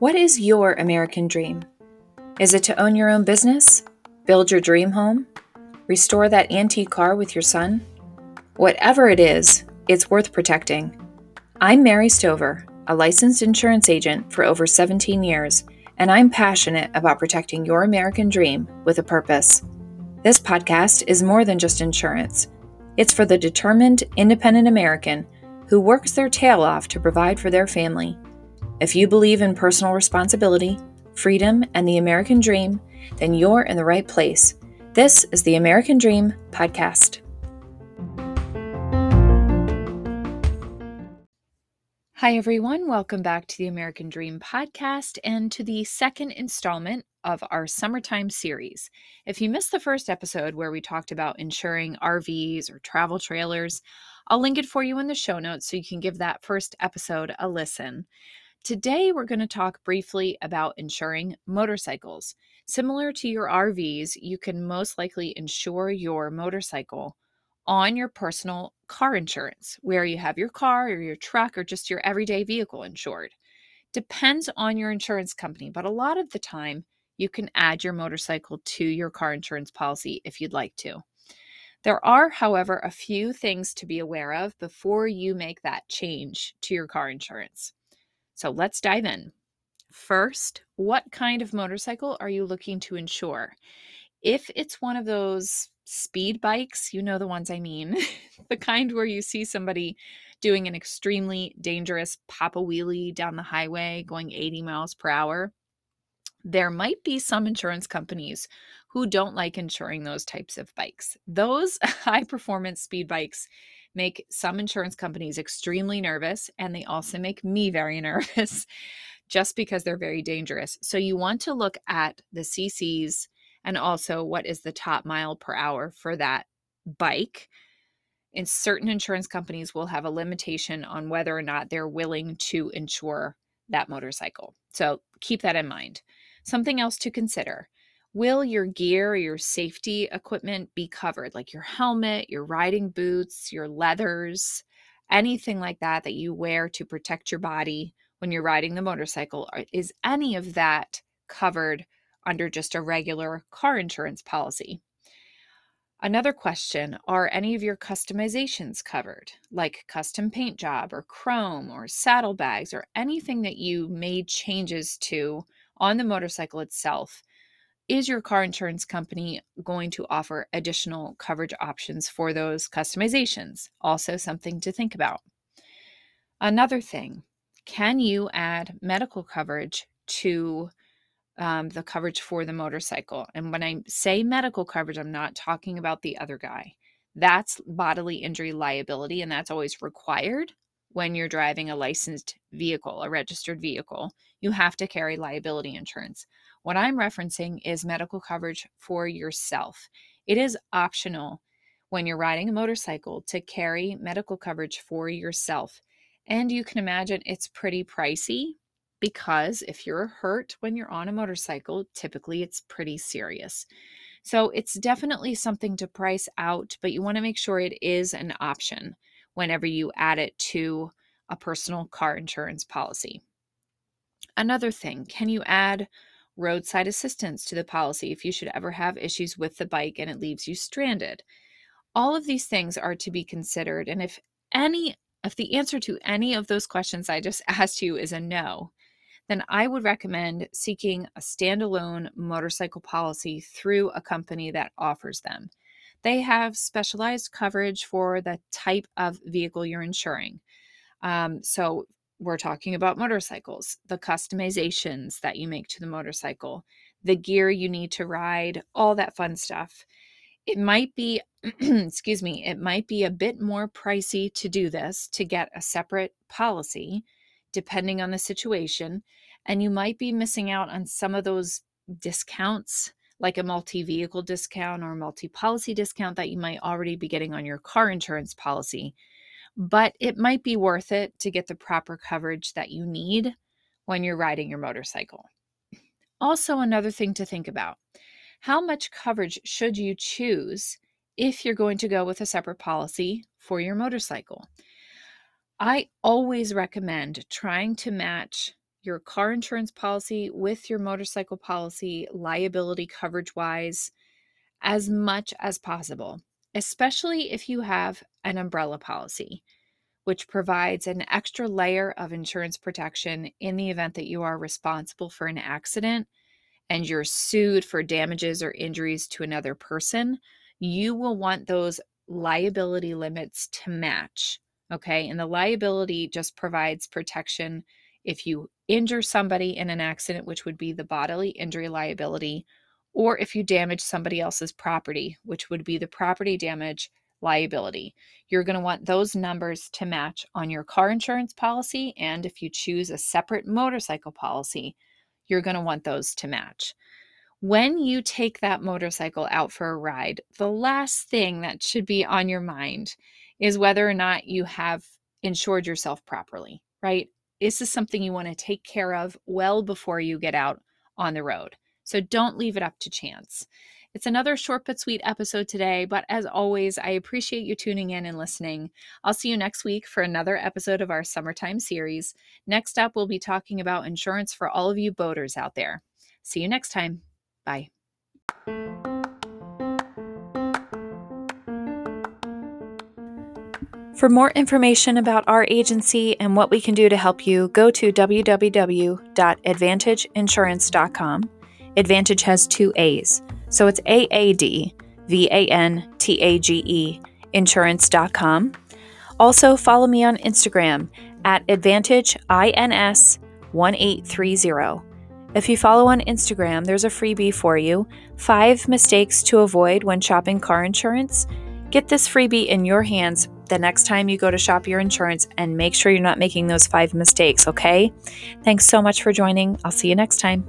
What is your American dream? Is it to own your own business? Build your dream home? Restore that antique car with your son? Whatever it is, it's worth protecting. I'm Mary Stover, a licensed insurance agent for over 17 years, and I'm passionate about protecting your American dream with a purpose. This podcast is more than just insurance, it's for the determined, independent American who works their tail off to provide for their family. If you believe in personal responsibility, freedom, and the American dream, then you're in the right place. This is the American Dream Podcast. Hi, everyone. Welcome back to the American Dream Podcast and to the second installment of our summertime series. If you missed the first episode where we talked about insuring RVs or travel trailers, I'll link it for you in the show notes so you can give that first episode a listen. Today, we're going to talk briefly about insuring motorcycles. Similar to your RVs, you can most likely insure your motorcycle on your personal car insurance, where you have your car or your truck or just your everyday vehicle insured. Depends on your insurance company, but a lot of the time, you can add your motorcycle to your car insurance policy if you'd like to. There are, however, a few things to be aware of before you make that change to your car insurance. So let's dive in. First, what kind of motorcycle are you looking to insure? If it's one of those speed bikes, you know the ones I mean, the kind where you see somebody doing an extremely dangerous papa wheelie down the highway going 80 miles per hour, there might be some insurance companies who don't like insuring those types of bikes. Those high performance speed bikes make some insurance companies extremely nervous, and they also make me very nervous just because they're very dangerous. So you want to look at the CCs and also what is the top mile per hour for that bike. And certain insurance companies will have a limitation on whether or not they're willing to insure that motorcycle. So keep that in mind. Something else to consider will your gear, your safety equipment be covered, like your helmet, your riding boots, your leathers, anything like that that you wear to protect your body when you're riding the motorcycle? Is any of that covered under just a regular car insurance policy? Another question Are any of your customizations covered, like custom paint job or chrome or saddlebags or anything that you made changes to on the motorcycle itself? is your car insurance company going to offer additional coverage options for those customizations? Also, something to think about. Another thing, can you add medical coverage to um, the coverage for the motorcycle? And when I say medical coverage, I'm not talking about the other guy. That's bodily injury liability, and that's always required when you're driving a licensed vehicle, a registered vehicle. You have to carry liability insurance. What I'm referencing is medical coverage for yourself. It is optional when you're riding a motorcycle to carry medical coverage for yourself. And you can imagine it's pretty pricey because if you're hurt when you're on a motorcycle, typically it's pretty serious. So it's definitely something to price out, but you want to make sure it is an option whenever you add it to a personal car insurance policy. Another thing, can you add roadside assistance to the policy if you should ever have issues with the bike and it leaves you stranded. All of these things are to be considered. And if any, if the answer to any of those questions I just asked you is a no, then I would recommend seeking a standalone motorcycle policy through a company that offers them. They have specialized coverage for the type of vehicle you're insuring. Um, so, we're talking about motorcycles, the customizations that you make to the motorcycle, the gear you need to ride, all that fun stuff. It might be, excuse me, it might be a bit more pricey to do this to get a separate policy, depending on the situation. And you might be missing out on some of those discounts, like a multi vehicle discount or multi policy discount that you might already be getting on your car insurance policy but it might be worth it to get the proper coverage that you need when you're riding your motorcycle. Also, another thing to think about how much coverage should you choose if you're going to go with a separate policy for your motorcycle. I always recommend trying to match your car insurance policy with your motorcycle policy, liability coverage wise, as much as possible, especially if you have an umbrella policy, which provides an extra layer of insurance protection in the event that you are responsible for an accident and you're sued for damages or injuries to another person. You will want those liability limits to match Okay. And the liability just provides protection if you injure somebody in an accident, which would be the bodily injury liability, or if you damage somebody else's property, which would be the property damage liability. You're going to want those numbers to match on your car insurance policy. And if you choose a separate motorcycle policy, you're going to want those to match. When you take that motorcycle out for a ride, the last thing that should be on your mind is whether or not you have insured yourself properly, right? This is something you want to take care of well before you get out on the road. So don't leave it up to chance. It's another short but sweet episode today, but as always, I appreciate you tuning in and listening. I'll see you next week for another episode of our summertime series. Next up, we'll be talking about insurance for all of you boaters out there. See you next time. Bye. For more information about our agency and what we can do to help you, go to www.aadvantageinsurance.com. Advantage has two A's, so it's A A D V A N T A G E insurance.com. Also, follow me on Instagram at AdvantageINS1830. If you follow on Instagram, there's a freebie for you five mistakes to avoid when shopping car insurance. Get this freebie in your hands the next time you go to shop your insurance and make sure you're not making those five mistakes, okay? Thanks so much for joining. I'll see you next time.